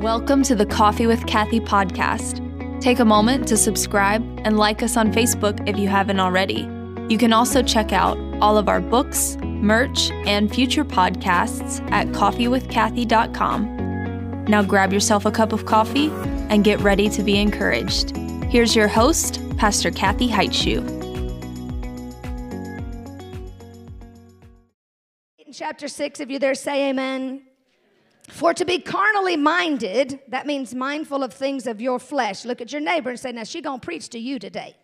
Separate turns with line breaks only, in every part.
Welcome to the Coffee with Kathy podcast. Take a moment to subscribe and like us on Facebook if you haven't already. You can also check out all of our books, merch, and future podcasts at coffeewithkathy.com. Now grab yourself a cup of coffee and get ready to be encouraged. Here's your host, Pastor Kathy Heitshoe.
In chapter 6, if you're there, say amen. For to be carnally minded, that means mindful of things of your flesh. Look at your neighbor and say, Now she gonna preach to you today.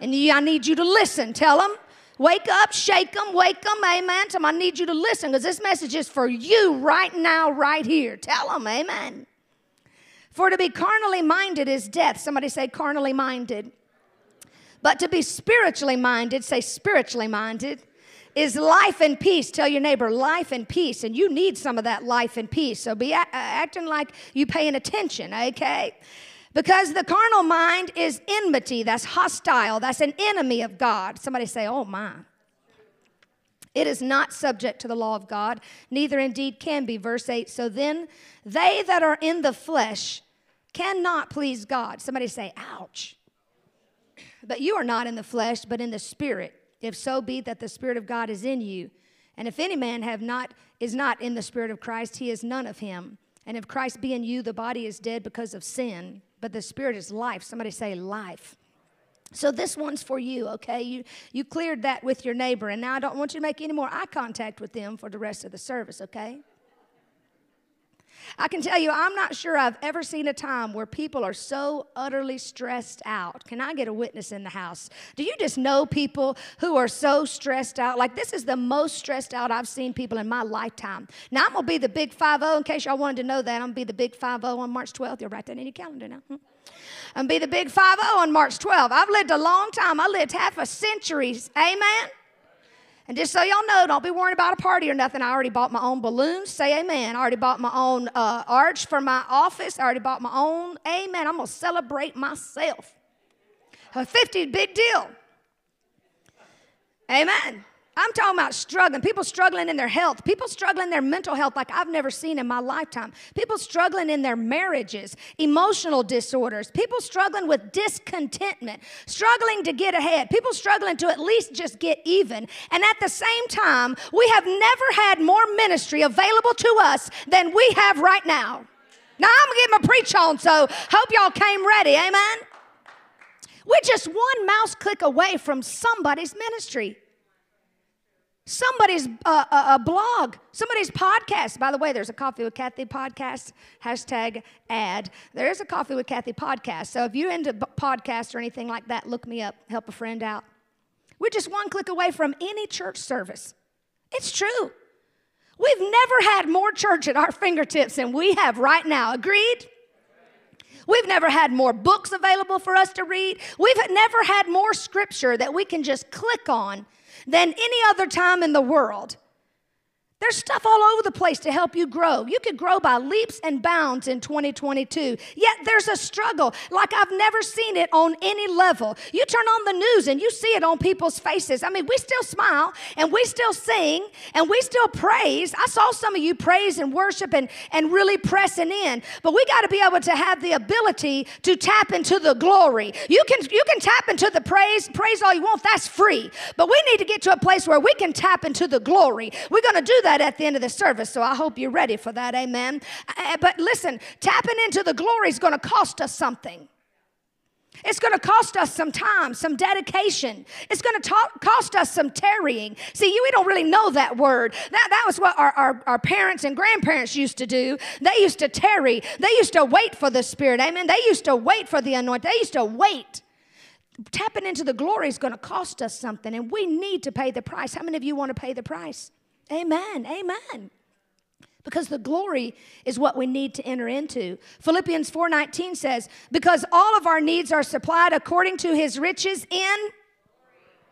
And you, I need you to listen. Tell them, wake up, shake them, wake them, amen. Tell them, I need you to listen because this message is for you right now, right here. Tell them, amen. For to be carnally minded is death. Somebody say, carnally minded. But to be spiritually minded, say, spiritually minded is life and peace. Tell your neighbor, life and peace. And you need some of that life and peace. So be a- acting like you paying attention, okay? Because the carnal mind is enmity, that's hostile, that's an enemy of God. Somebody say, oh my. It is not subject to the law of God, neither indeed can be. Verse 8 So then, they that are in the flesh cannot please God. Somebody say, ouch. But you are not in the flesh, but in the spirit if so be that the spirit of god is in you. And if any man have not is not in the spirit of christ he is none of him. And if christ be in you the body is dead because of sin but the spirit is life. Somebody say life. So this one's for you okay? You you cleared that with your neighbor and now i don't want you to make any more eye contact with them for the rest of the service okay I can tell you, I'm not sure I've ever seen a time where people are so utterly stressed out. Can I get a witness in the house? Do you just know people who are so stressed out? Like, this is the most stressed out I've seen people in my lifetime. Now, I'm going to be the big 5 0 in case y'all wanted to know that. I'm going to be the big 5 0 on March 12th. You'll write that in your calendar now. To be the big 5 0 on March 12th. I've lived a long time. I lived half a century. Amen. And just so y'all know, don't be worrying about a party or nothing. I already bought my own balloons. Say amen. I already bought my own uh, arch for my office. I already bought my own. Amen. I'm going to celebrate myself. A 50 big deal. Amen. I'm talking about struggling. People struggling in their health. People struggling in their mental health like I've never seen in my lifetime. People struggling in their marriages, emotional disorders. People struggling with discontentment, struggling to get ahead. People struggling to at least just get even. And at the same time, we have never had more ministry available to us than we have right now. Now I'm gonna give get my preach on, so hope y'all came ready. Amen. We're just one mouse click away from somebody's ministry somebody's uh, blog, somebody's podcast. By the way, there's a Coffee with Kathy podcast, hashtag ad. There is a Coffee with Kathy podcast. So if you're into podcasts or anything like that, look me up, help a friend out. We're just one click away from any church service. It's true. We've never had more church at our fingertips than we have right now. Agreed? We've never had more books available for us to read. We've never had more scripture that we can just click on than any other time in the world. There's stuff all over the place to help you grow. You could grow by leaps and bounds in 2022. Yet there's a struggle like I've never seen it on any level. You turn on the news and you see it on people's faces. I mean, we still smile and we still sing and we still praise. I saw some of you praise and worship and, and really pressing in. But we got to be able to have the ability to tap into the glory. You can you can tap into the praise, praise all you want. That's free. But we need to get to a place where we can tap into the glory. We're going to do that at the end of the service, so I hope you're ready for that. Amen. Uh, but listen, tapping into the glory is going to cost us something. It's going to cost us some time, some dedication. It's going to cost us some tarrying. See, we don't really know that word. That, that was what our, our, our parents and grandparents used to do. They used to tarry, they used to wait for the Spirit. Amen. They used to wait for the anointing, they used to wait. Tapping into the glory is going to cost us something, and we need to pay the price. How many of you want to pay the price? Amen. Amen. Because the glory is what we need to enter into. Philippians 4:19 says, "Because all of our needs are supplied according to his riches in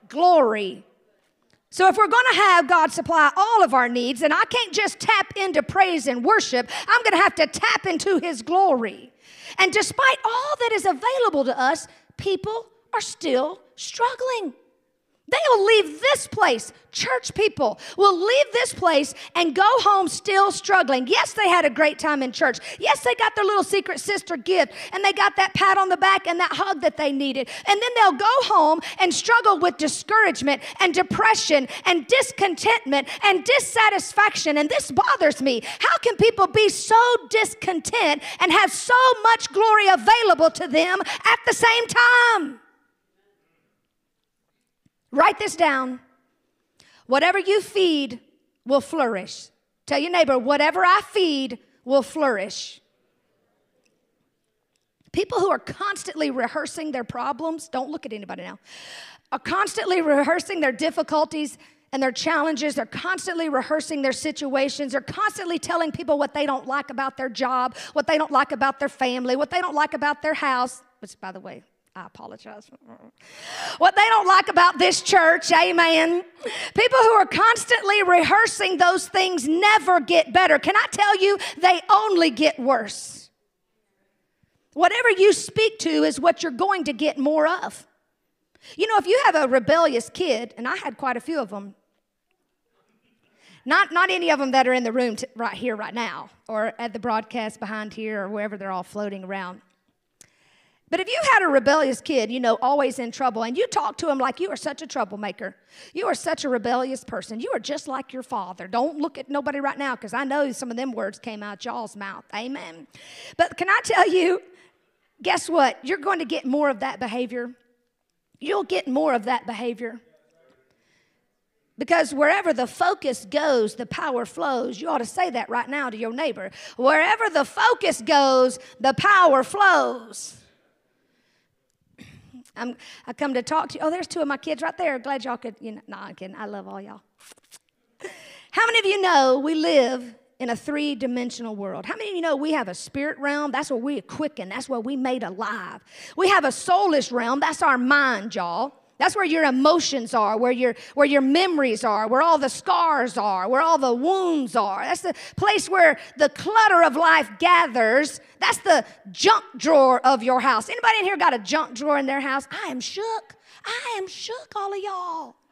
glory." So if we're going to have God supply all of our needs, and I can't just tap into praise and worship, I'm going to have to tap into his glory. And despite all that is available to us, people are still struggling. They'll leave this place. Church people will leave this place and go home still struggling. Yes, they had a great time in church. Yes, they got their little secret sister gift and they got that pat on the back and that hug that they needed. And then they'll go home and struggle with discouragement and depression and discontentment and dissatisfaction. And this bothers me. How can people be so discontent and have so much glory available to them at the same time? Write this down. Whatever you feed will flourish. Tell your neighbor, whatever I feed will flourish. People who are constantly rehearsing their problems, don't look at anybody now, are constantly rehearsing their difficulties and their challenges. They're constantly rehearsing their situations. They're constantly telling people what they don't like about their job, what they don't like about their family, what they don't like about their house, which, by the way, I apologize. What they don't like about this church, amen. People who are constantly rehearsing those things never get better. Can I tell you, they only get worse. Whatever you speak to is what you're going to get more of. You know, if you have a rebellious kid, and I had quite a few of them, not, not any of them that are in the room t- right here, right now, or at the broadcast behind here, or wherever they're all floating around. But if you had a rebellious kid, you know, always in trouble, and you talk to him like you are such a troublemaker, you are such a rebellious person, you are just like your father. Don't look at nobody right now because I know some of them words came out y'all's mouth. Amen. But can I tell you, guess what? You're going to get more of that behavior. You'll get more of that behavior. Because wherever the focus goes, the power flows. You ought to say that right now to your neighbor. Wherever the focus goes, the power flows. I'm, I come to talk to you. Oh, there's two of my kids right there. Glad y'all could, you know, no, I'm kidding. I love all y'all. How many of you know we live in a three dimensional world? How many of you know we have a spirit realm? That's where we are quickened. That's where we made alive. We have a soulish realm. That's our mind, y'all. That's where your emotions are, where your, where your memories are, where all the scars are, where all the wounds are. That's the place where the clutter of life gathers. That's the junk drawer of your house. Anybody in here got a junk drawer in their house? I am shook. I am shook, all of y'all.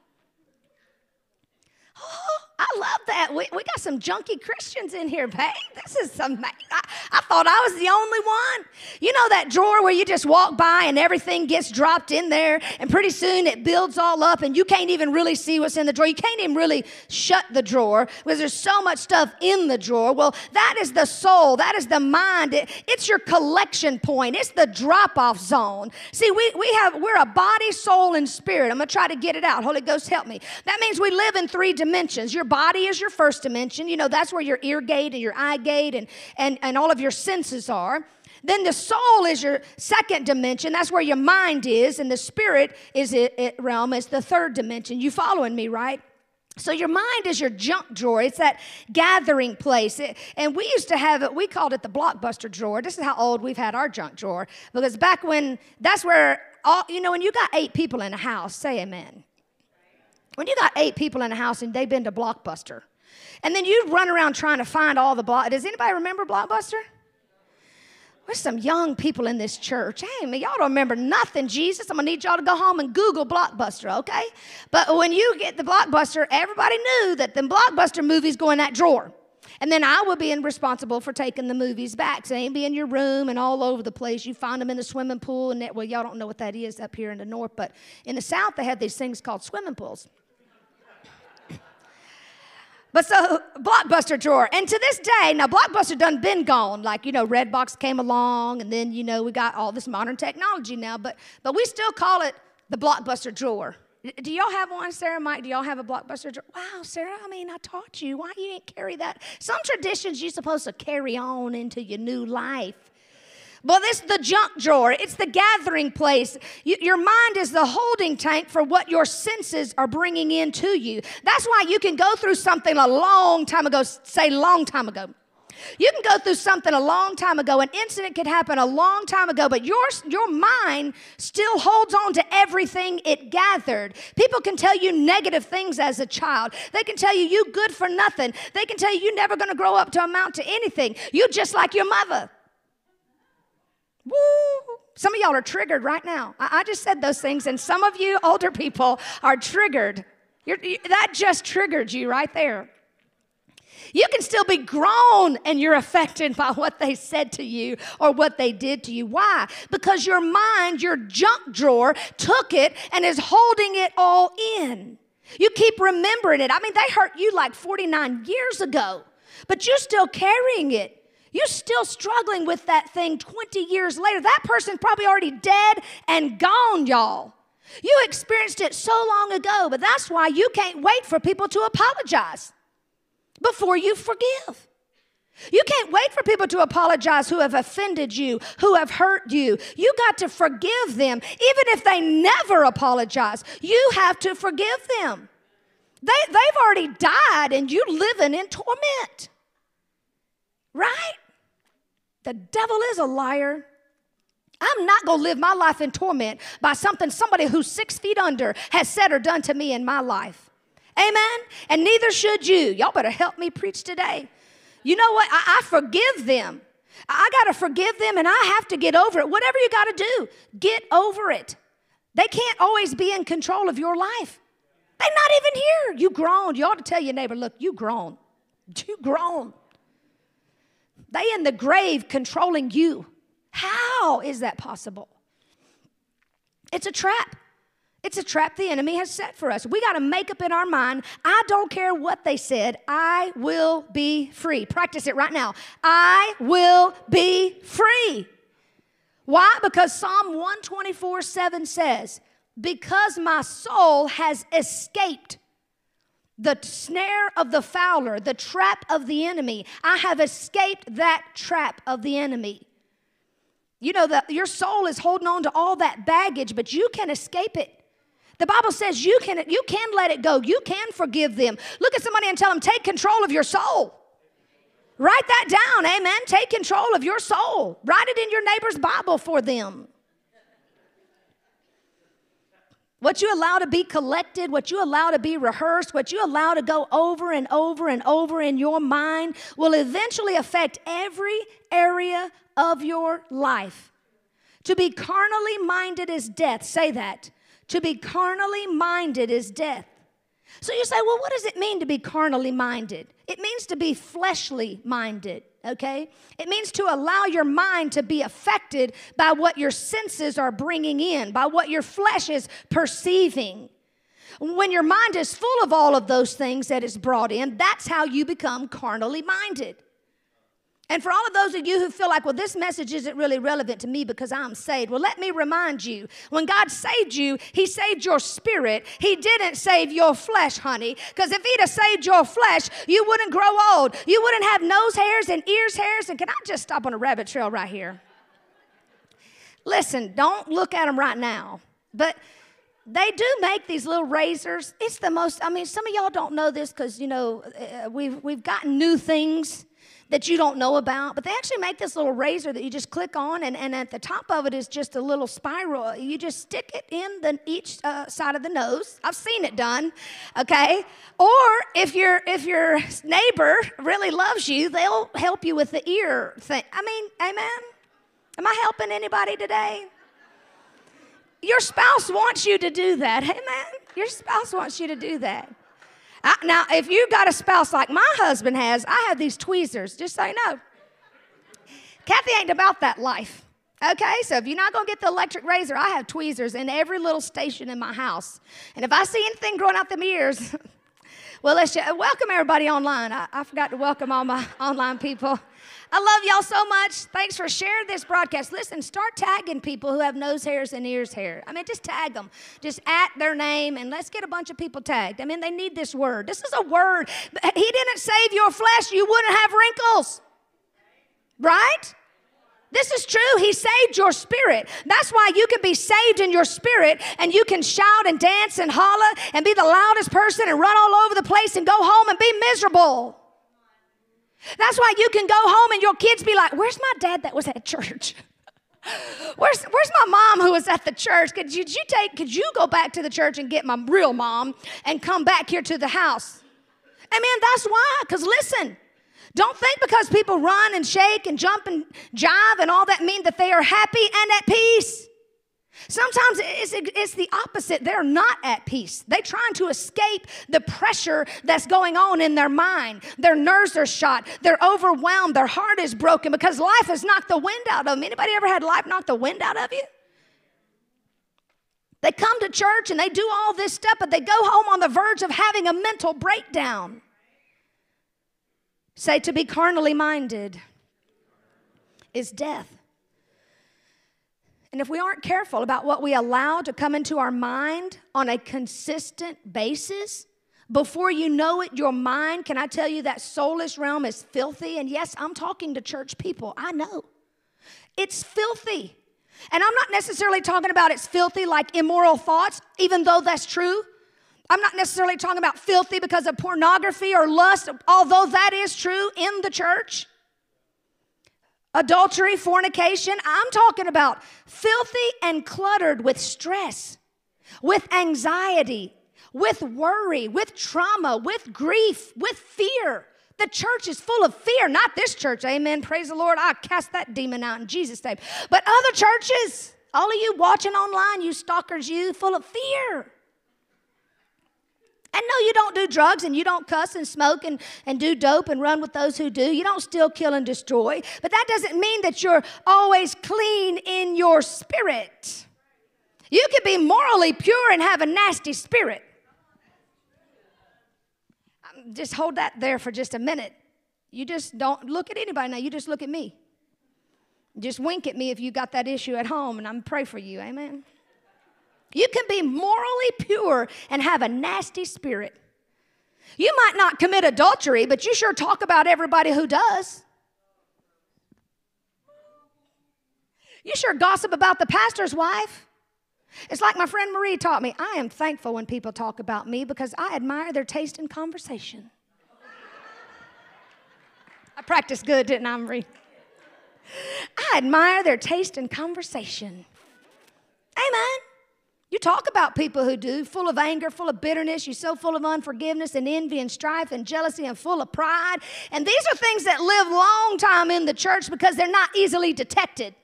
Oh, I love that. We, we got some junky Christians in here, babe. This is some. I, I thought I was the only one. You know that drawer where you just walk by and everything gets dropped in there, and pretty soon it builds all up, and you can't even really see what's in the drawer. You can't even really shut the drawer because there's so much stuff in the drawer. Well, that is the soul. That is the mind. It, it's your collection point. It's the drop-off zone. See, we, we have we're a body, soul, and spirit. I'm gonna try to get it out. Holy Ghost, help me. That means we live in three dimensions. Your body is your first dimension. You know, that's where your ear gate and your eye gate and, and, and all of your senses are. Then the soul is your second dimension. That's where your mind is, and the spirit is it, it realm is the third dimension. You following me, right? So your mind is your junk drawer. It's that gathering place. It, and we used to have it, we called it the blockbuster drawer. This is how old we've had our junk drawer. Because back when, that's where, all, you know, when you got eight people in a house, say amen. When you got eight people in a house and they've been to Blockbuster, and then you run around trying to find all the block. Does anybody remember Blockbuster? There's some young people in this church. Hey, man, y'all don't remember nothing, Jesus. I'm gonna need y'all to go home and Google Blockbuster, okay? But when you get the Blockbuster, everybody knew that the Blockbuster movies go in that drawer. And then I would be responsible for taking the movies back. So they be in your room and all over the place. You find them in the swimming pool. And that, well, y'all don't know what that is up here in the north, but in the south they have these things called swimming pools. But so Blockbuster drawer, and to this day, now Blockbuster done been gone. Like you know, Redbox came along, and then you know we got all this modern technology now. But but we still call it the Blockbuster drawer. Do y'all have one, Sarah? Mike, do y'all have a Blockbuster drawer? Wow, Sarah. I mean, I taught you. Why you didn't carry that? Some traditions you're supposed to carry on into your new life. Well, this is the junk drawer. It's the gathering place. You, your mind is the holding tank for what your senses are bringing into you. That's why you can go through something a long time ago, say long time ago. You can go through something a long time ago. An incident could happen a long time ago, but your, your mind still holds on to everything it gathered. People can tell you negative things as a child. They can tell you you good for nothing. They can tell you you're never going to grow up to amount to anything. You just like your mother. Woo! Some of y'all are triggered right now. I, I just said those things, and some of you older people are triggered. You're, that just triggered you right there. You can still be grown and you're affected by what they said to you or what they did to you. Why? Because your mind, your junk drawer, took it and is holding it all in. You keep remembering it. I mean, they hurt you like 49 years ago, but you're still carrying it. You're still struggling with that thing 20 years later. That person's probably already dead and gone, y'all. You experienced it so long ago, but that's why you can't wait for people to apologize before you forgive. You can't wait for people to apologize who have offended you, who have hurt you. You got to forgive them. Even if they never apologize, you have to forgive them. They, they've already died and you living in torment. Right? The devil is a liar. I'm not going to live my life in torment by something somebody who's six feet under has said or done to me in my life. Amen? And neither should you. Y'all better help me preach today. You know what? I, I forgive them. I got to forgive them and I have to get over it. Whatever you got to do, get over it. They can't always be in control of your life. They're not even here. You grown. You ought to tell your neighbor, look, you grown. You grown. They in the grave controlling you. How is that possible? It's a trap. It's a trap the enemy has set for us. We got to make up in our mind I don't care what they said, I will be free. Practice it right now. I will be free. Why? Because Psalm 124 7 says, Because my soul has escaped the snare of the fowler, the trap of the enemy, I have escaped that trap of the enemy. You know that your soul is holding on to all that baggage, but you can escape it. The Bible says you can, you can let it go. You can forgive them. Look at somebody and tell them, take control of your soul. Write that down, amen. Take control of your soul. Write it in your neighbor's Bible for them. What you allow to be collected, what you allow to be rehearsed, what you allow to go over and over and over in your mind will eventually affect every area of your life. To be carnally minded is death. Say that. To be carnally minded is death. So you say, well, what does it mean to be carnally minded? It means to be fleshly minded, okay? It means to allow your mind to be affected by what your senses are bringing in, by what your flesh is perceiving. When your mind is full of all of those things that is brought in, that's how you become carnally minded. And for all of those of you who feel like, well, this message isn't really relevant to me because I'm saved, well, let me remind you when God saved you, He saved your spirit. He didn't save your flesh, honey. Because if He'd have saved your flesh, you wouldn't grow old. You wouldn't have nose hairs and ears hairs. And can I just stop on a rabbit trail right here? Listen, don't look at them right now. But they do make these little razors. It's the most, I mean, some of y'all don't know this because, you know, uh, we've, we've gotten new things that you don't know about. But they actually make this little razor that you just click on, and, and at the top of it is just a little spiral. You just stick it in the, each uh, side of the nose. I've seen it done, okay? Or if, your if your neighbor really loves you, they'll help you with the ear thing. I mean, amen? Am I helping anybody today? Your spouse wants you to do that. Amen? Your spouse wants you to do that. I, now, if you've got a spouse like my husband has, I have these tweezers, just say no. Kathy ain't about that life. Okay, so if you're not gonna get the electric razor, I have tweezers in every little station in my house. And if I see anything growing out them ears, well, let's just, welcome everybody online. I, I forgot to welcome all my online people. I love y'all so much. Thanks for sharing this broadcast. Listen, start tagging people who have nose hairs and ears hair. I mean, just tag them. Just at their name and let's get a bunch of people tagged. I mean, they need this word. This is a word. He didn't save your flesh, you wouldn't have wrinkles. Right? This is true. He saved your spirit. That's why you can be saved in your spirit and you can shout and dance and holler and be the loudest person and run all over the place and go home and be miserable. That's why you can go home and your kids be like, Where's my dad that was at church? Where's, where's my mom who was at the church? Could you, you take, could you go back to the church and get my real mom and come back here to the house? Amen. That's why. Because listen, Don't think because people run and shake and jump and jive and all that mean that they are happy and at peace. Sometimes it's, it's the opposite. They're not at peace. They're trying to escape the pressure that's going on in their mind. Their nerves are shot. They're overwhelmed. Their heart is broken because life has knocked the wind out of them. Anybody ever had life knock the wind out of you? They come to church and they do all this stuff, but they go home on the verge of having a mental breakdown. Say to be carnally minded is death. And if we aren't careful about what we allow to come into our mind on a consistent basis, before you know it, your mind, can I tell you that soulish realm is filthy? And yes, I'm talking to church people. I know. It's filthy. And I'm not necessarily talking about it's filthy like immoral thoughts, even though that's true. I'm not necessarily talking about filthy because of pornography or lust, although that is true in the church adultery, fornication. I'm talking about filthy and cluttered with stress, with anxiety, with worry, with trauma, with grief, with fear. The church is full of fear, not this church. Amen. Praise the Lord. I cast that demon out in Jesus' name. But other churches, all of you watching online, you stalkers, you full of fear. And no, you don't do drugs and you don't cuss and smoke and, and do dope and run with those who do. You don't steal, kill, and destroy. But that doesn't mean that you're always clean in your spirit. You can be morally pure and have a nasty spirit. Um, just hold that there for just a minute. You just don't look at anybody now, you just look at me. Just wink at me if you got that issue at home, and I'm pray for you. Amen. You can be morally pure and have a nasty spirit. You might not commit adultery, but you sure talk about everybody who does. You sure gossip about the pastor's wife. It's like my friend Marie taught me I am thankful when people talk about me because I admire their taste in conversation. I practiced good, didn't I, Marie? I admire their taste in conversation. Amen. You talk about people who do, full of anger, full of bitterness. You're so full of unforgiveness and envy and strife and jealousy and full of pride. And these are things that live long time in the church because they're not easily detected.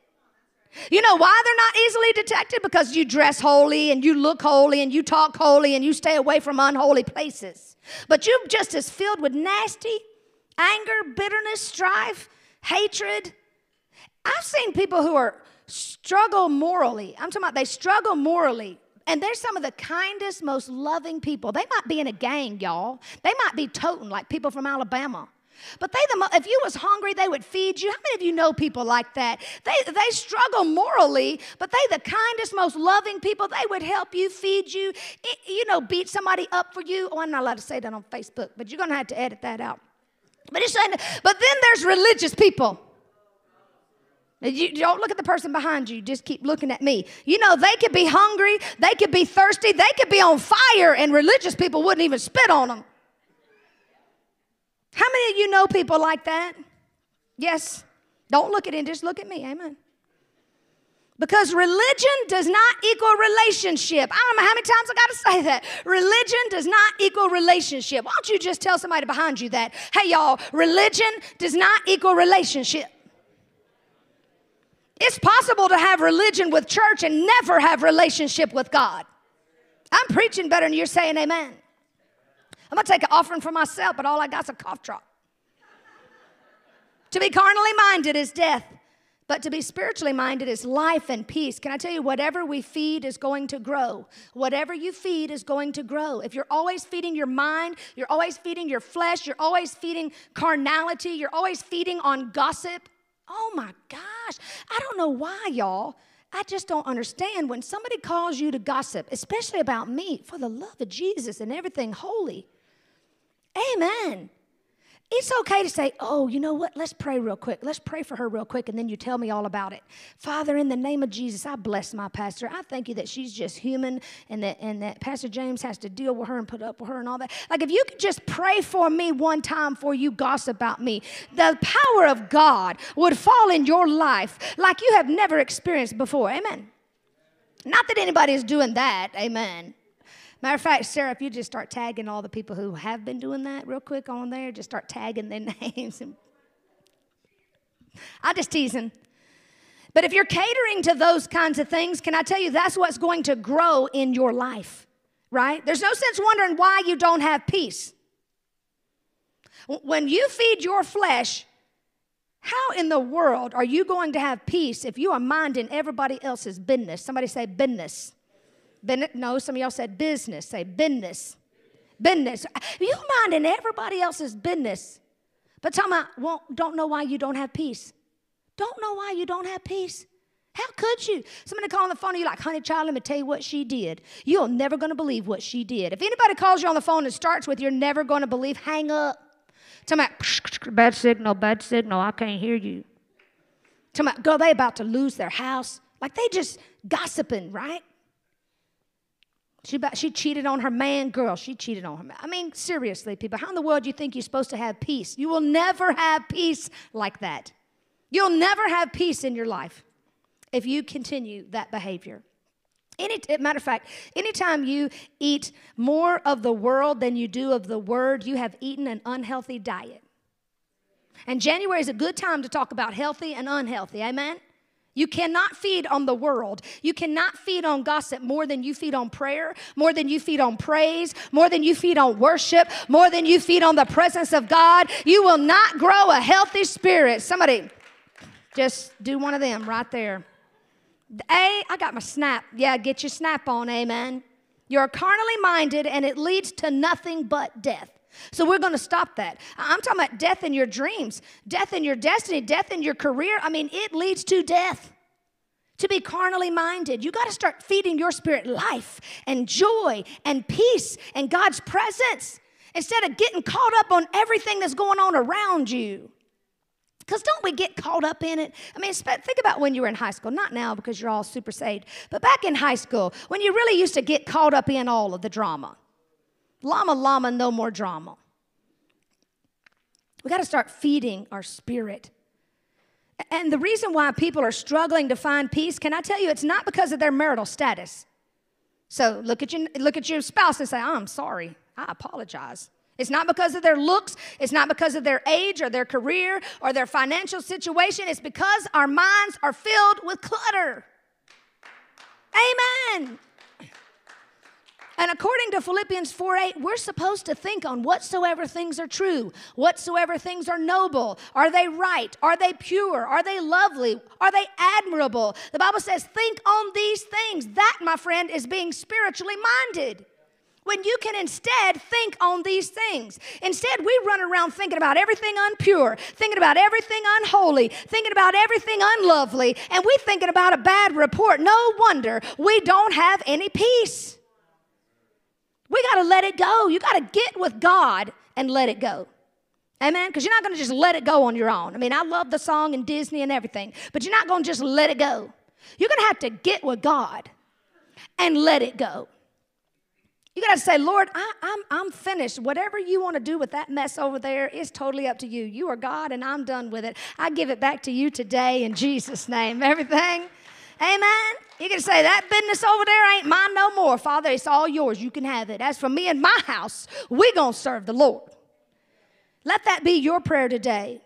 You know why they're not easily detected? Because you dress holy and you look holy and you talk holy and you stay away from unholy places. But you're just as filled with nasty anger, bitterness, strife, hatred. I've seen people who are struggle morally. I'm talking about they struggle morally. And they're some of the kindest, most loving people. They might be in a gang, y'all. They might be toting like people from Alabama. But they, the, if you was hungry, they would feed you. How many of you know people like that? They, they struggle morally, but they the kindest, most loving people. They would help you, feed you, you know, beat somebody up for you. Oh, I'm not allowed to say that on Facebook, but you're going to have to edit that out. But it's but then there's religious people. You don't look at the person behind you, just keep looking at me. You know, they could be hungry, they could be thirsty, they could be on fire, and religious people wouldn't even spit on them. How many of you know people like that? Yes. Don't look at him, just look at me. Amen. Because religion does not equal relationship. I don't know how many times I got to say that. Religion does not equal relationship. Why don't you just tell somebody behind you that? Hey, y'all, religion does not equal relationship. It's possible to have religion with church and never have relationship with God. I'm preaching better than you're saying amen. I'm gonna take an offering for myself, but all I got's a cough drop. to be carnally minded is death, but to be spiritually minded is life and peace. Can I tell you, whatever we feed is going to grow. Whatever you feed is going to grow. If you're always feeding your mind, you're always feeding your flesh, you're always feeding carnality, you're always feeding on gossip, Oh my gosh. I don't know why, y'all. I just don't understand when somebody calls you to gossip, especially about me, for the love of Jesus and everything holy. Amen. It's okay to say, oh, you know what? Let's pray real quick. Let's pray for her real quick, and then you tell me all about it. Father, in the name of Jesus, I bless my pastor. I thank you that she's just human and that, and that Pastor James has to deal with her and put up with her and all that. Like, if you could just pray for me one time before you gossip about me, the power of God would fall in your life like you have never experienced before. Amen. Not that anybody is doing that. Amen. Matter of fact, Sarah, if you just start tagging all the people who have been doing that real quick on there, just start tagging their names I'm just teasing. But if you're catering to those kinds of things, can I tell you that's what's going to grow in your life, right? There's no sense wondering why you don't have peace. When you feed your flesh, how in the world are you going to have peace if you are minding everybody else's business? Somebody say business. Business. No, some of y'all said business. Say business. Business. You minding everybody else's business, but tell me, well, don't know why you don't have peace. Don't know why you don't have peace. How could you? Somebody call on the phone and you're like, honey, child, let me tell you what she did. You're never going to believe what she did. If anybody calls you on the phone and starts with, you're never going to believe, hang up. Tell me, bad signal, bad signal, I can't hear you. Tell me, girl, they about to lose their house. Like they just gossiping, right? She, she cheated on her man, girl. She cheated on her man. I mean, seriously, people, how in the world do you think you're supposed to have peace? You will never have peace like that. You'll never have peace in your life if you continue that behavior. Any, matter of fact, anytime you eat more of the world than you do of the word, you have eaten an unhealthy diet. And January is a good time to talk about healthy and unhealthy. Amen? You cannot feed on the world. You cannot feed on gossip more than you feed on prayer, more than you feed on praise, more than you feed on worship, more than you feed on the presence of God. You will not grow a healthy spirit. Somebody just do one of them right there. A, I got my snap. Yeah, get your snap on, amen. You're carnally minded and it leads to nothing but death. So we're going to stop that. I'm talking about death in your dreams, death in your destiny, death in your career. I mean, it leads to death. To be carnally minded, you got to start feeding your spirit life and joy and peace and God's presence instead of getting caught up on everything that's going on around you. Because don't we get caught up in it? I mean, think about when you were in high school. Not now because you're all super saved, but back in high school when you really used to get caught up in all of the drama. Llama, llama, no more drama. We got to start feeding our spirit. And the reason why people are struggling to find peace, can I tell you, it's not because of their marital status. So look at your, look at your spouse and say, I'm sorry. I apologize. It's not because of their looks, it's not because of their age or their career or their financial situation. It's because our minds are filled with clutter. Amen. And according to Philippians 4 8, we're supposed to think on whatsoever things are true, whatsoever things are noble. Are they right? Are they pure? Are they lovely? Are they admirable? The Bible says, think on these things. That, my friend, is being spiritually minded when you can instead think on these things. Instead, we run around thinking about everything unpure, thinking about everything unholy, thinking about everything unlovely, and we thinking about a bad report. No wonder we don't have any peace. We got to let it go. You got to get with God and let it go. Amen? Because you're not going to just let it go on your own. I mean, I love the song and Disney and everything, but you're not going to just let it go. You're going to have to get with God and let it go. You got to say, Lord, I, am I'm, I'm finished. Whatever you want to do with that mess over there is totally up to you. You are God, and I'm done with it. I give it back to you today in Jesus' name. Everything. Amen. You can say, that business over there ain't mine no more. Father, it's all yours. You can have it. As for me and my house, we're going to serve the Lord. Let that be your prayer today.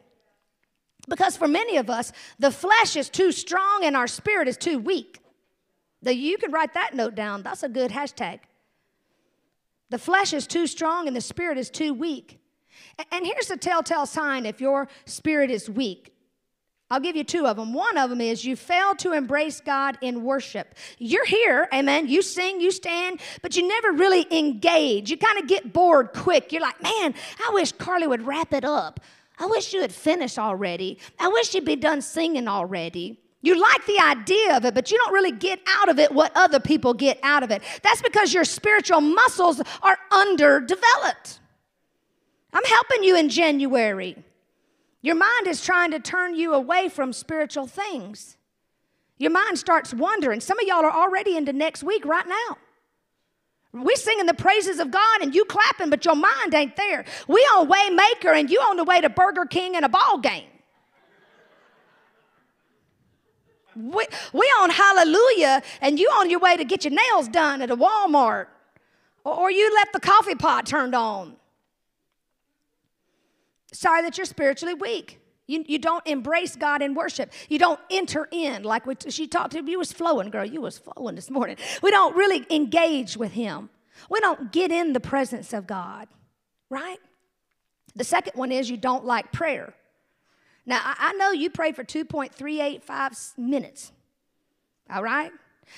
Because for many of us, the flesh is too strong and our spirit is too weak. The, you can write that note down. That's a good hashtag. The flesh is too strong and the spirit is too weak. And here's a telltale sign if your spirit is weak. I'll give you two of them. One of them is you fail to embrace God in worship. You're here, amen. You sing, you stand, but you never really engage. You kind of get bored quick. You're like, man, I wish Carly would wrap it up. I wish you had finished already. I wish you'd be done singing already. You like the idea of it, but you don't really get out of it what other people get out of it. That's because your spiritual muscles are underdeveloped. I'm helping you in January. Your mind is trying to turn you away from spiritual things. Your mind starts wandering. Some of y'all are already into next week right now. We singing the praises of God and you clapping, but your mind ain't there. We on Waymaker and you on the way to Burger King and a ball game. We, we on hallelujah, and you on your way to get your nails done at a Walmart, or, or you left the coffee pot turned on. Sorry that you're spiritually weak. You, you don't embrace God in worship. You don't enter in like we, she talked to you was flowing, girl. You was flowing this morning. We don't really engage with Him. We don't get in the presence of God, right? The second one is you don't like prayer. Now, I, I know you prayed for 2.385 minutes, all right?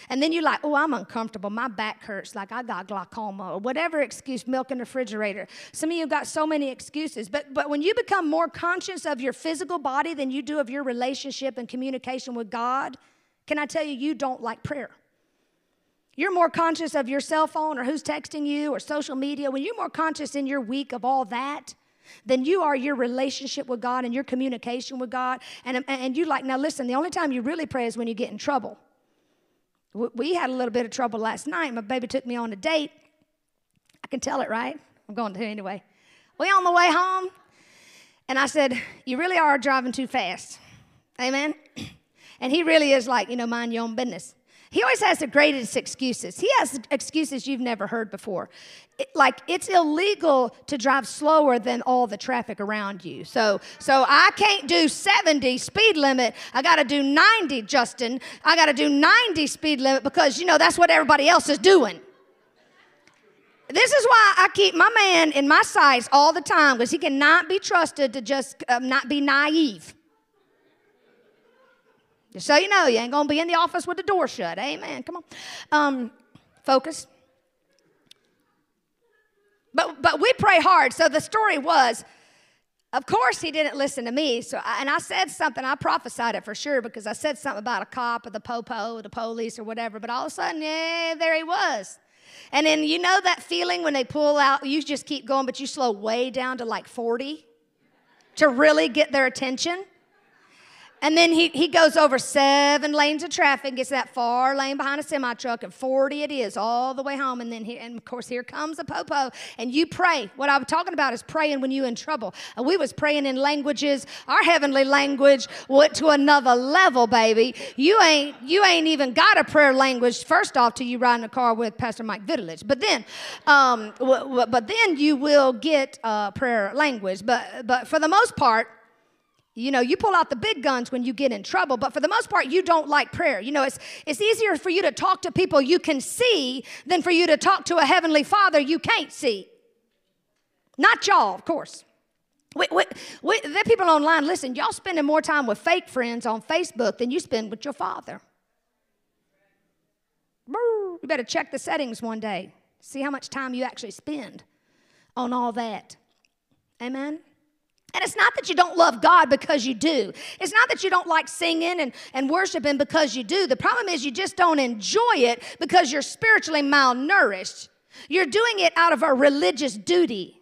And then you're like, oh, I'm uncomfortable. My back hurts, like I got glaucoma, or whatever excuse, milk in the refrigerator. Some of you got so many excuses. But, but when you become more conscious of your physical body than you do of your relationship and communication with God, can I tell you, you don't like prayer. You're more conscious of your cell phone or who's texting you or social media. When you're more conscious in your week of all that, than you are your relationship with God and your communication with God. And, and you like, now listen, the only time you really pray is when you get in trouble. We had a little bit of trouble last night. My baby took me on a date. I can tell it, right? I'm going to anyway. We on the way home, and I said, You really are driving too fast. Amen. And he really is like, you know, mind your own business. He always has the greatest excuses. He has excuses you've never heard before. It, like it's illegal to drive slower than all the traffic around you. So so I can't do 70 speed limit. I got to do 90, Justin. I got to do 90 speed limit because you know that's what everybody else is doing. This is why I keep my man in my sights all the time because he cannot be trusted to just um, not be naive. Just so you know, you ain't gonna be in the office with the door shut. Amen. Come on. Um, focus. But but we pray hard. So the story was, of course, he didn't listen to me. So I, and I said something. I prophesied it for sure because I said something about a cop or the popo, or the police, or whatever. But all of a sudden, yeah, there he was. And then you know that feeling when they pull out, you just keep going, but you slow way down to like 40 to really get their attention. And then he, he goes over seven lanes of traffic, gets that far lane behind a semi truck, and 40 it is all the way home. And then, he, and of course, here comes a popo, and you pray. What I'm talking about is praying when you're in trouble. And we was praying in languages. Our heavenly language went to another level, baby. You ain't you ain't even got a prayer language. First off, till you ride in a car with Pastor Mike Vitalich. But then, um, w- w- but then you will get a prayer language. But but for the most part you know, you pull out the big guns when you get in trouble, but for the most part, you don't like prayer. You know, it's, it's easier for you to talk to people you can see than for you to talk to a heavenly father you can't see. Not y'all, of course. We, we, there are people online, listen, y'all spending more time with fake friends on Facebook than you spend with your father. You better check the settings one day, see how much time you actually spend on all that. Amen? And it's not that you don't love God because you do. It's not that you don't like singing and, and worshiping because you do. The problem is you just don't enjoy it because you're spiritually malnourished. You're doing it out of a religious duty.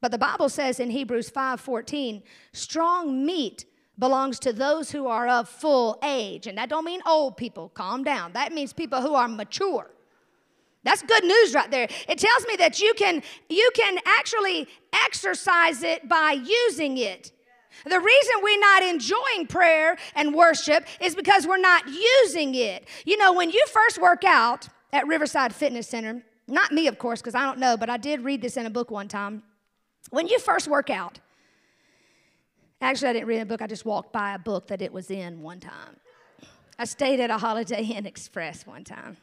But the Bible says in Hebrews 5:14, strong meat belongs to those who are of full age. And that don't mean old people. Calm down. That means people who are mature. That's good news right there. It tells me that you can you can actually exercise it by using it. The reason we're not enjoying prayer and worship is because we're not using it. You know, when you first work out at Riverside Fitness Center, not me, of course, because I don't know, but I did read this in a book one time. When you first work out, actually, I didn't read a book, I just walked by a book that it was in one time. I stayed at a Holiday Inn Express one time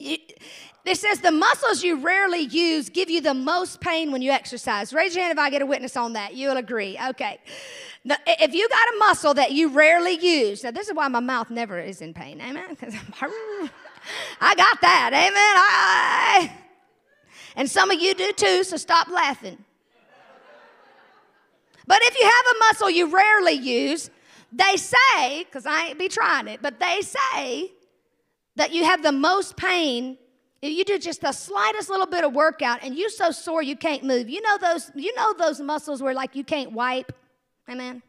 it says the muscles you rarely use give you the most pain when you exercise. Raise your hand if I get a witness on that. You'll agree. Okay. Now, if you got a muscle that you rarely use, now this is why my mouth never is in pain. Amen. I got that. Amen. I, and some of you do too, so stop laughing. But if you have a muscle you rarely use, they say, because I ain't be trying it, but they say that you have the most pain if you do just the slightest little bit of workout and you're so sore you can't move. You know those you know those muscles where like you can't wipe? Amen.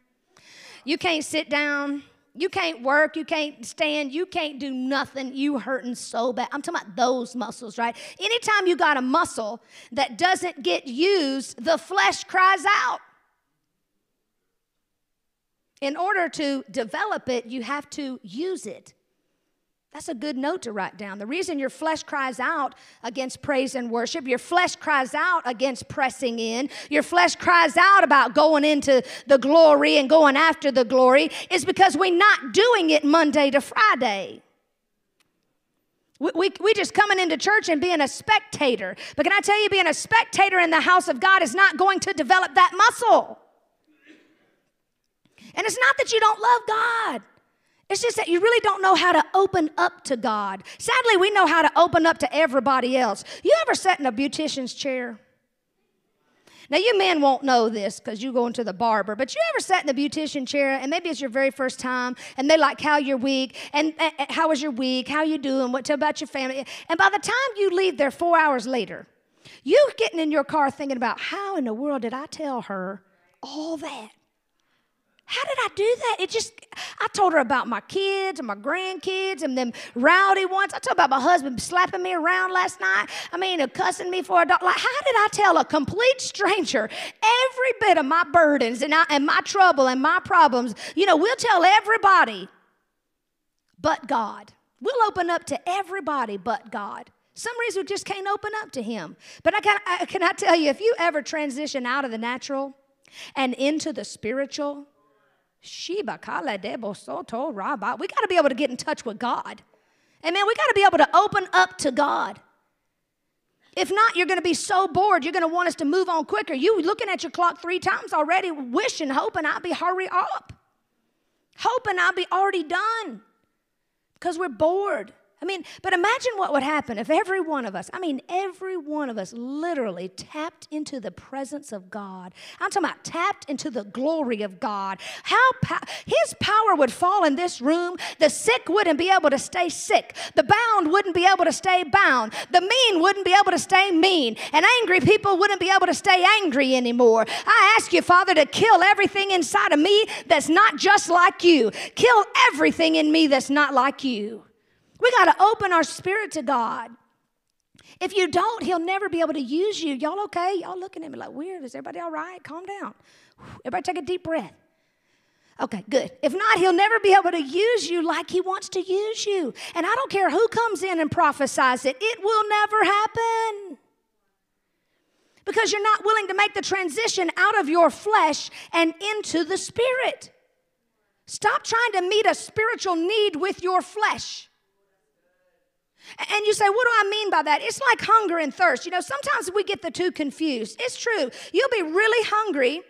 You can't sit down. You can't work. You can't stand. You can't do nothing. You hurting so bad. I'm talking about those muscles right? Anytime you got a muscle that doesn't get used the flesh cries out. In order to develop it you have to use it That's a good note to write down. The reason your flesh cries out against praise and worship, your flesh cries out against pressing in, your flesh cries out about going into the glory and going after the glory is because we're not doing it Monday to Friday. We, we, we just coming into church and being a spectator. But can I tell you, being a spectator in the house of God is not going to develop that muscle. And it's not that you don't love God. It's just that you really don't know how to open up to God. Sadly, we know how to open up to everybody else. You ever sat in a beautician's chair? Now, you men won't know this because you go into the barber, but you ever sat in the beautician chair and maybe it's your very first time and they like how you're weak and, and, and how was your week, how you doing, what about your family, and by the time you leave there four hours later, you getting in your car thinking about how in the world did I tell her all that? How did I do that? It just, I told her about my kids and my grandkids and them rowdy ones. I told about my husband slapping me around last night. I mean, uh, cussing me for a dog. Like, how did I tell a complete stranger every bit of my burdens and, I, and my trouble and my problems? You know, we'll tell everybody but God. We'll open up to everybody but God. Some reason we just can't open up to Him. But I can, I, can I tell you, if you ever transition out of the natural and into the spiritual, Sheba Kala Debo Soto Rabba. We got to be able to get in touch with God. Amen. We got to be able to open up to God. If not, you're going to be so bored, you're going to want us to move on quicker. You looking at your clock three times already, wishing, hoping I'll be hurry up. Hoping I'll be already done. Because we're bored. I mean, but imagine what would happen if every one of us, I mean, every one of us literally tapped into the presence of God. I'm talking about tapped into the glory of God. How His power would fall in this room. The sick wouldn't be able to stay sick. The bound wouldn't be able to stay bound. The mean wouldn't be able to stay mean. And angry people wouldn't be able to stay angry anymore. I ask you, Father, to kill everything inside of me that's not just like you. Kill everything in me that's not like you. We got to open our spirit to God. If you don't, He'll never be able to use you. Y'all okay? Y'all looking at me like weird. Is everybody all right? Calm down. Everybody take a deep breath. Okay, good. If not, he'll never be able to use you like he wants to use you. And I don't care who comes in and prophesies it, it will never happen. Because you're not willing to make the transition out of your flesh and into the spirit. Stop trying to meet a spiritual need with your flesh. And you say, what do I mean by that? It's like hunger and thirst. You know, sometimes we get the two confused. It's true. You'll be really hungry,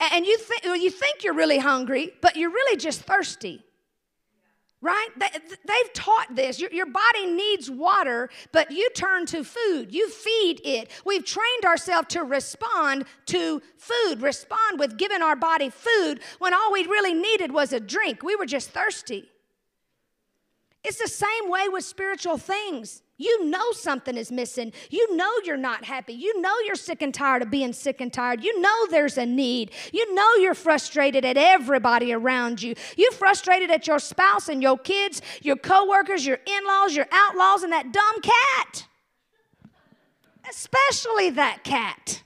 and you, th- you think you're really hungry, but you're really just thirsty. Right? They've taught this. Your, your body needs water, but you turn to food. You feed it. We've trained ourselves to respond to food, respond with giving our body food when all we really needed was a drink. We were just thirsty. It's the same way with spiritual things. You know something is missing. You know you're not happy. You know you're sick and tired of being sick and tired. You know there's a need. You know you're frustrated at everybody around you. You're frustrated at your spouse and your kids, your coworkers, your in-laws, your outlaws, and that dumb cat. Especially that cat.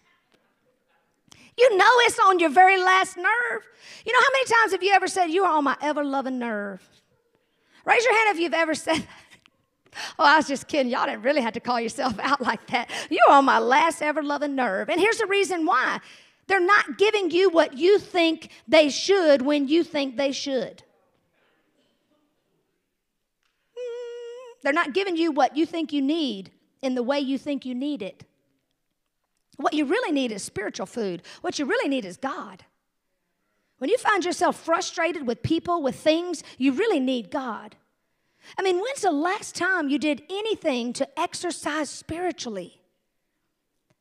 You know it's on your very last nerve. You know how many times have you ever said, You are on my ever loving nerve? Raise your hand if you've ever said that. Oh, I was just kidding. Y'all didn't really have to call yourself out like that. You're on my last ever loving nerve. And here's the reason why they're not giving you what you think they should when you think they should. They're not giving you what you think you need in the way you think you need it. What you really need is spiritual food. What you really need is God. When you find yourself frustrated with people, with things, you really need God. I mean, when's the last time you did anything to exercise spiritually?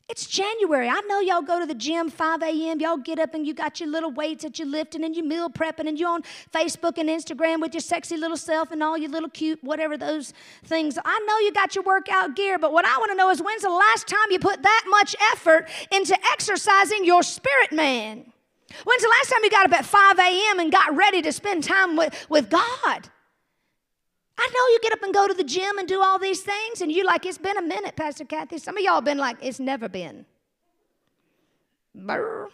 It's January. I know y'all go to the gym 5 a.m. Y'all get up and you got your little weights that you're lifting and you meal prepping and you're on Facebook and Instagram with your sexy little self and all your little cute, whatever those things. I know you got your workout gear, but what I want to know is when's the last time you put that much effort into exercising your spirit man? When's the last time you got up at 5 a.m. and got ready to spend time with, with God? I know you get up and go to the gym and do all these things, and you like, it's been a minute, Pastor Kathy. Some of y'all been like, it's never been. Brr.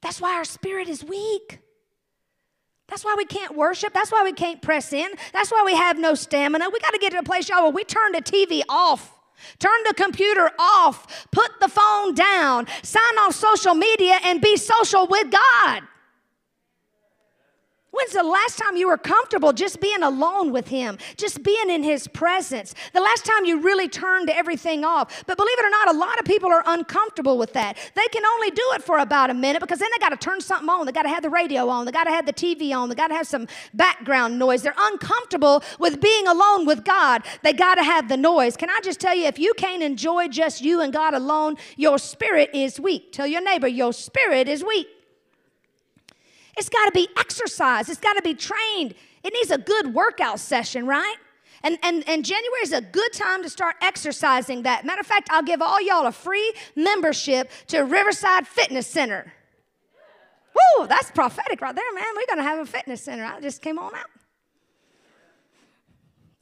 That's why our spirit is weak. That's why we can't worship. That's why we can't press in. That's why we have no stamina. We got to get to a place, y'all, where we turn the TV off. Turn the computer off. Put the phone down. Sign off social media and be social with God. When's the last time you were comfortable just being alone with Him, just being in His presence? The last time you really turned everything off. But believe it or not, a lot of people are uncomfortable with that. They can only do it for about a minute because then they got to turn something on. They got to have the radio on. They got to have the TV on. They got to have some background noise. They're uncomfortable with being alone with God. They got to have the noise. Can I just tell you, if you can't enjoy just you and God alone, your spirit is weak. Tell your neighbor, your spirit is weak. It's got to be exercised, it's got to be trained. It needs a good workout session, right? And, and, and January is a good time to start exercising that. Matter of fact, I'll give all y'all a free membership to Riverside Fitness Center. Woo, that's prophetic right there, man. We're going to have a fitness center. I just came on out.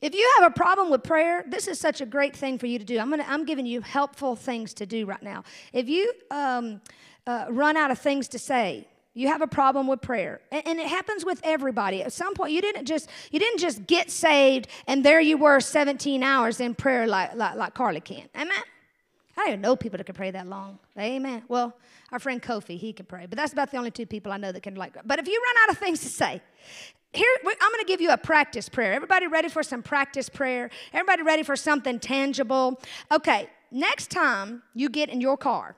If you have a problem with prayer, this is such a great thing for you to do. I'm, gonna, I'm giving you helpful things to do right now. If you um, uh, run out of things to say, you have a problem with prayer. And, it happens with everybody. At some point you didn't just you didn't just get saved and there you were 17 hours in prayer like, like, like carly can. Amen? I don't even know people that can pray that long. Amen. Well our friend kofi he can pray but that's about the only two people i know that can like but if you run out of things to say here i'm going to give you a practice prayer. Everybody ready for some practice prayer? Everybody ready for something tangible? Okay next time you get in your car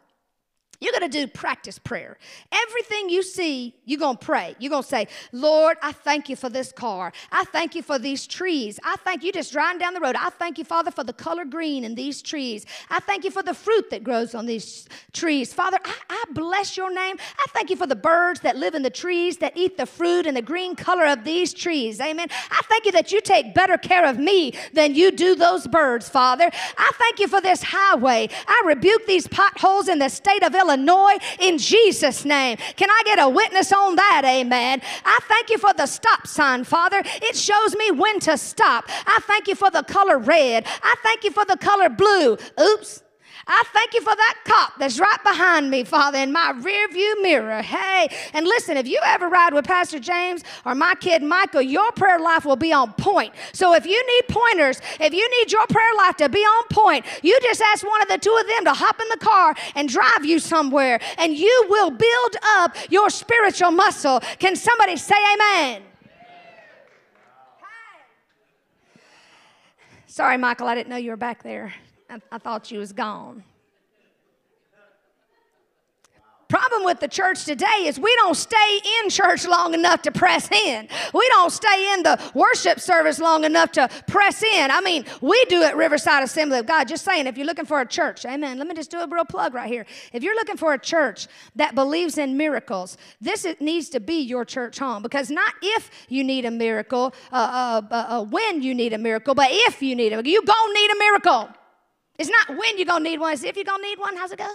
you're going to do practice prayer. Everything you see, you're going to pray. You're going to say, Lord, I thank you for this car. I thank you for these trees. I thank you just driving down the road. I thank you, Father, for the color green in these trees. I thank you for the fruit that grows on these trees. Father, I, I bless your name. I thank you for the birds that live in the trees, that eat the fruit and the green color of these trees. Amen. I thank you that you take better care of me than you do those birds, Father. I thank you for this highway. I rebuke these potholes in the state of Illinois Illinois in Jesus' name. Can I get a witness on that? Amen. I thank you for the stop sign, Father. It shows me when to stop. I thank you for the color red. I thank you for the color blue. Oops. I thank you for that cop that's right behind me, Father, in my rear view mirror. Hey, and listen, if you ever ride with Pastor James or my kid Michael, your prayer life will be on point. So if you need pointers, if you need your prayer life to be on point, you just ask one of the two of them to hop in the car and drive you somewhere, and you will build up your spiritual muscle. Can somebody say amen? Sorry, Michael, I didn't know you were back there. I, I thought you was gone. Problem with the church today is we don't stay in church long enough to press in. We don't stay in the worship service long enough to press in. I mean, we do at Riverside Assembly of God. Just saying, if you're looking for a church, amen. Let me just do a real plug right here. If you're looking for a church that believes in miracles, this needs to be your church home because not if you need a miracle, uh, uh, uh, uh when you need a miracle, but if you need it, you gonna need a miracle. It's not when you're going to need one, it's if you're going to need one. How's it go?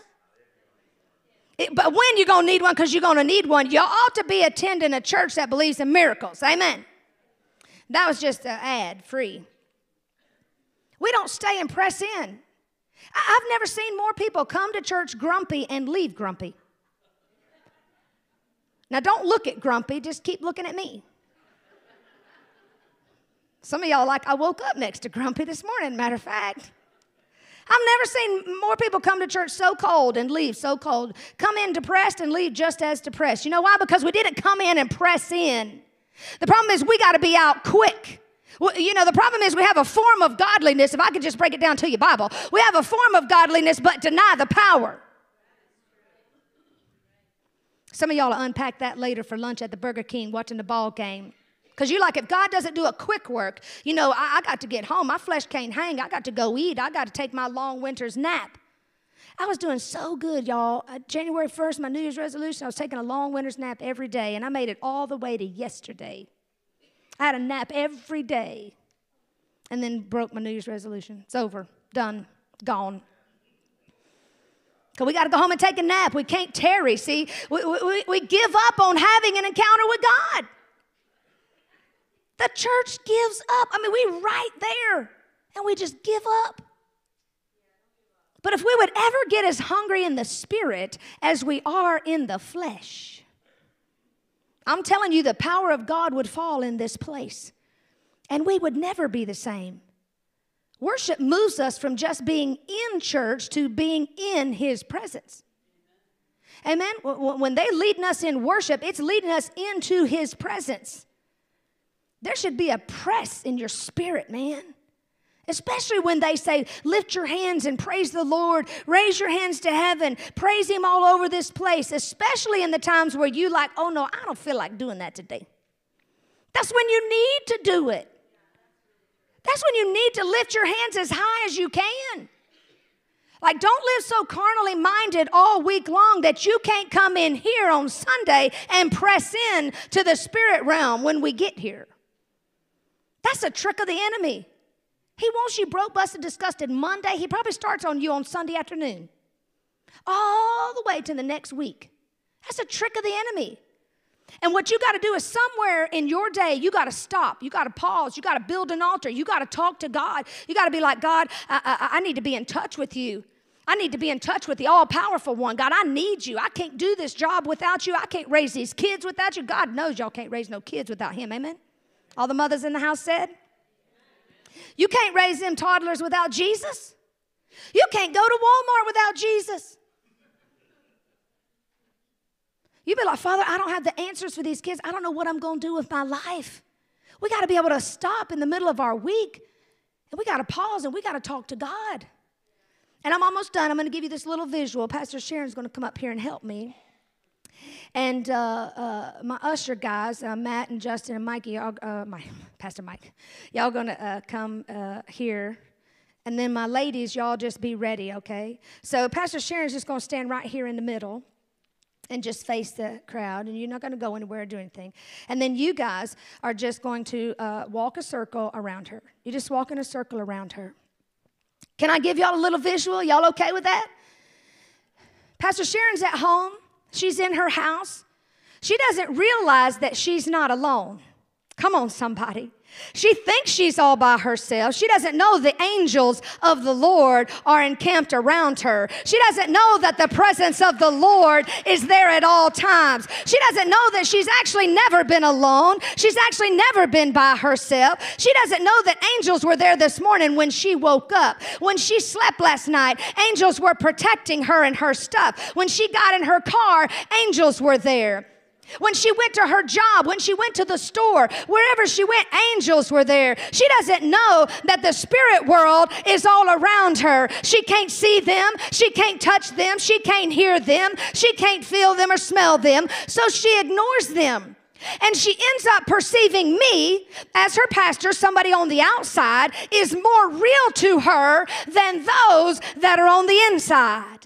It, but when you're going to need one, because you're going to need one, you ought to be attending a church that believes in miracles. Amen. That was just an ad, free. We don't stay and press in. I've never seen more people come to church grumpy and leave grumpy. Now, don't look at grumpy, just keep looking at me. Some of y'all like, I woke up next to grumpy this morning, matter of fact. I've never seen more people come to church so cold and leave so cold. Come in depressed and leave just as depressed. You know why? Because we didn't come in and press in. The problem is we got to be out quick. Well, you know, the problem is we have a form of godliness. If I could just break it down to you, Bible, we have a form of godliness but deny the power. Some of y'all will unpack that later for lunch at the Burger King watching the ball game. Because you're like, if God doesn't do a quick work, you know, I, I got to get home. My flesh can't hang. I got to go eat. I got to take my long winter's nap. I was doing so good, y'all. Uh, January 1st, my New Year's resolution, I was taking a long winter's nap every day, and I made it all the way to yesterday. I had a nap every day and then broke my New Year's resolution. It's over, done, gone. Because we got to go home and take a nap. We can't tarry, see? We, we, we give up on having an encounter with God. The church gives up. I mean, we right there and we just give up. But if we would ever get as hungry in the spirit as we are in the flesh, I'm telling you, the power of God would fall in this place, and we would never be the same. Worship moves us from just being in church to being in His presence. Amen. When they leading us in worship, it's leading us into His presence. There should be a press in your spirit, man. Especially when they say, lift your hands and praise the Lord, raise your hands to heaven, praise Him all over this place, especially in the times where you like, oh no, I don't feel like doing that today. That's when you need to do it. That's when you need to lift your hands as high as you can. Like, don't live so carnally minded all week long that you can't come in here on Sunday and press in to the spirit realm when we get here. That's a trick of the enemy. He wants you broke, busted, disgusted Monday. He probably starts on you on Sunday afternoon, all the way to the next week. That's a trick of the enemy. And what you got to do is somewhere in your day, you got to stop. You got to pause. You got to build an altar. You got to talk to God. You got to be like, God, I, I, I, need to be in touch with you. I need to be in touch with the all powerful one. God, I need you. I can't do this job without you. I can't raise these kids without you. God knows y'all can't raise no kids without Him. Amen? All the mothers in the house said? You can't raise them toddlers without Jesus. You can't go to Walmart without Jesus. You be like, Father, I don't have the answers for these kids. I don't know what I'm going to do with my life. We got to be able to stop in the middle of our week and we got to pause and we got to talk to God. And I'm almost done. I'm going to give you this little visual. Pastor Sharon's going to come up here and help me. And uh, uh, my usher guys, uh, Matt and Justin and Mikey, y'all, uh, my Pastor Mike, y'all gonna come here. And then my ladies, y'all just be ready, okay? So Pastor Sharon's just gonna stand right here in the middle and just face the crowd, and you're not going to go anywhere or do anything. And then you guys are just going to uh, walk a circle around her. You just walk in a circle around her. Can I give y'all a little visual? Y'all okay with that? Pastor Sharon's at home, she's in her house. She doesn't realize that she's not alone. Come on, somebody. She thinks she's all by herself. She doesn't know the angels of the Lord are encamped around her. She doesn't know that the presence of the Lord is there at all times. She doesn't know that she's actually never been alone. She's actually never been by herself. She doesn't know that angels were there this morning when she woke up. When she slept last night, angels were protecting her and her stuff. When she got in her car, angels were there. When she went to her job, when she went to the store, wherever she went, angels were there. She doesn't know that the spirit world is all around her. She can't see them, she can't touch them, she can't hear them, she can't feel them or smell them, so she ignores them. And she ends up perceiving me as her pastor, somebody on the outside, is more real to her than those that are on the inside.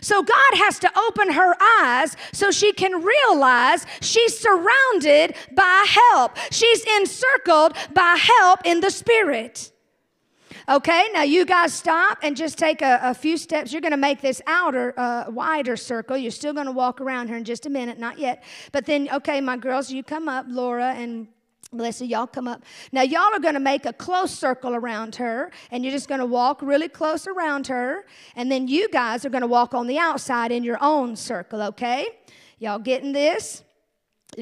So God has to open her eyes so she can realize she's surrounded by help. She's encircled by help in the spirit. Okay, now you guys stop and just take a, a few steps. You're going to make this outer, uh, wider circle. You're still going to walk around here in just a minute, not yet. But then, okay, my girls, you come up, Laura and Melissa, y'all come up. Now, y'all are going to make a close circle around her, and you're just going to walk really close around her. And then you guys are going to walk on the outside in your own circle, okay? Y'all getting this?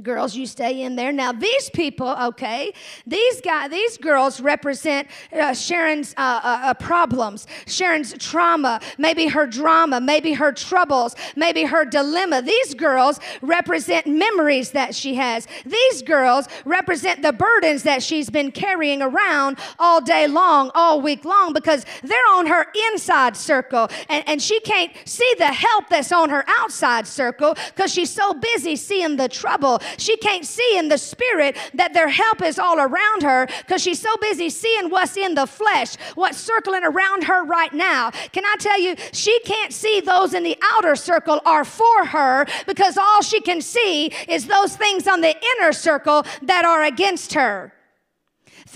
Girls, you stay in there. Now, these people, okay, these guys, these girls represent uh, Sharon's uh, uh, uh, problems, Sharon's trauma, maybe her drama, maybe her troubles, maybe her dilemma. These girls represent memories that she has. These girls represent the burdens that she's been carrying around all day long, all week long, because they're on her inside circle, and, and she can't see the help that's on her outside circle because she's so busy seeing the trouble she can't see in the spirit that their help is all around her because she's so busy seeing what's in the flesh, what's circling around her right now. Can I tell you, she can't see those in the outer circle are for her because all she can see is those things on the inner circle that are against her.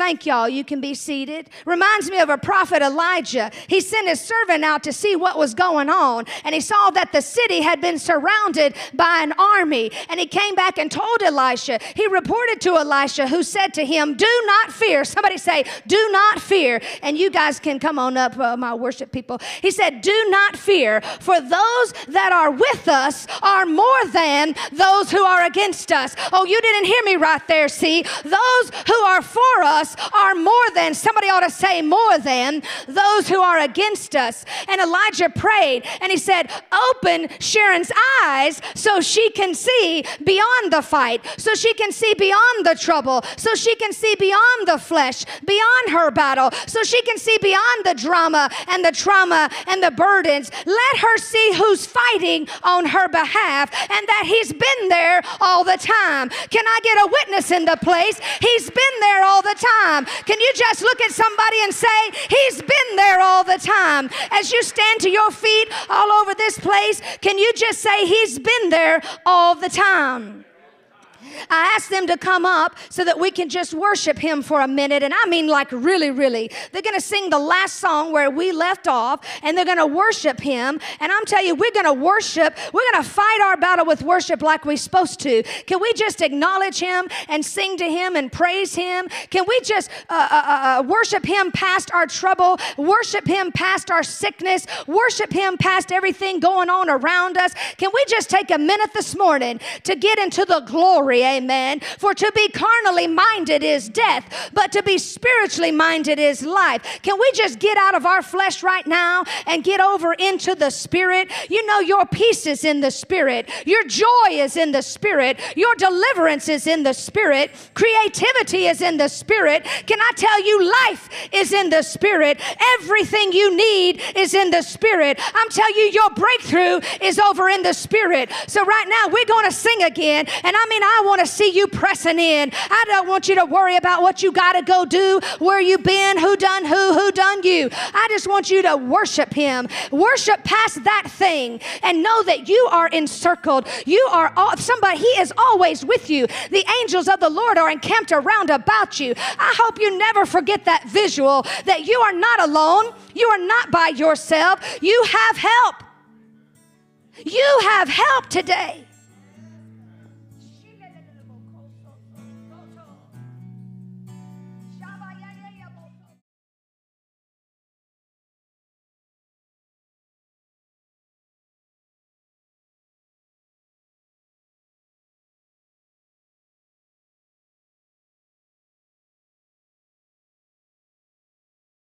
Thank y'all. You can be seated. Reminds me of a prophet Elijah. He sent his servant out to see what was going on, and he saw that the city had been surrounded by an army. And he came back and told Elisha. He reported to Elisha, who said to him, Do not fear. Somebody say, Do not fear. And you guys can come on up, uh, my worship people. He said, Do not fear, for those that are with us are more than those who are against us. Oh, you didn't hear me right there, see? Those who are for us us are more than, somebody ought to say more than, those who are against us. And Elijah prayed and he said, Open Sharon's eyes so she can see beyond the fight, so she can see beyond the trouble, so she can see beyond the flesh, beyond her battle, so she can see beyond the drama and the trauma and the burdens. Let her see who's fighting on her behalf and that he's been there all the time. Can I get a witness in the place? He's been there all the time time. Can you just look at somebody and say, He's been there all the time? As you stand to your feet all over this place, can you just say, He's been there all the time? I asked them to come up so that we can just worship Him for a minute. And I mean, like, really, really. They're going to sing the last song where we left off, and they're going to worship Him. And I'm telling you, we're going to worship. We're going to fight our battle with worship like we're supposed to. Can we just acknowledge Him and sing to Him and praise Him? Can we just uh, uh, uh, uh worship Him past our trouble, worship Him past our sickness, worship Him past everything going on around us? Can we just take a minute this morning to get into the Amen. For to be carnally minded is death, but to be spiritually minded is life. Can we just get out of our flesh right now and get over into the spirit? You know, your peace is in the spirit, your joy is in the spirit, your deliverance is in the spirit, creativity is in the spirit. Can I tell you, life is in the spirit? Everything you need is in the spirit. I'm telling you, your breakthrough is over in the spirit. So, right now, we're going to sing again. And I mean, I want to see you pressing in. I don't want you to worry about what you got to go do, where you been, who done who, who done you. I just want you to worship him. Worship past that thing and know that you are encircled. You are all, somebody, he is always with you. The angels of the Lord are encamped around about you. I hope you never forget that visual that you are not alone. You are not by yourself. You have help. You have help today.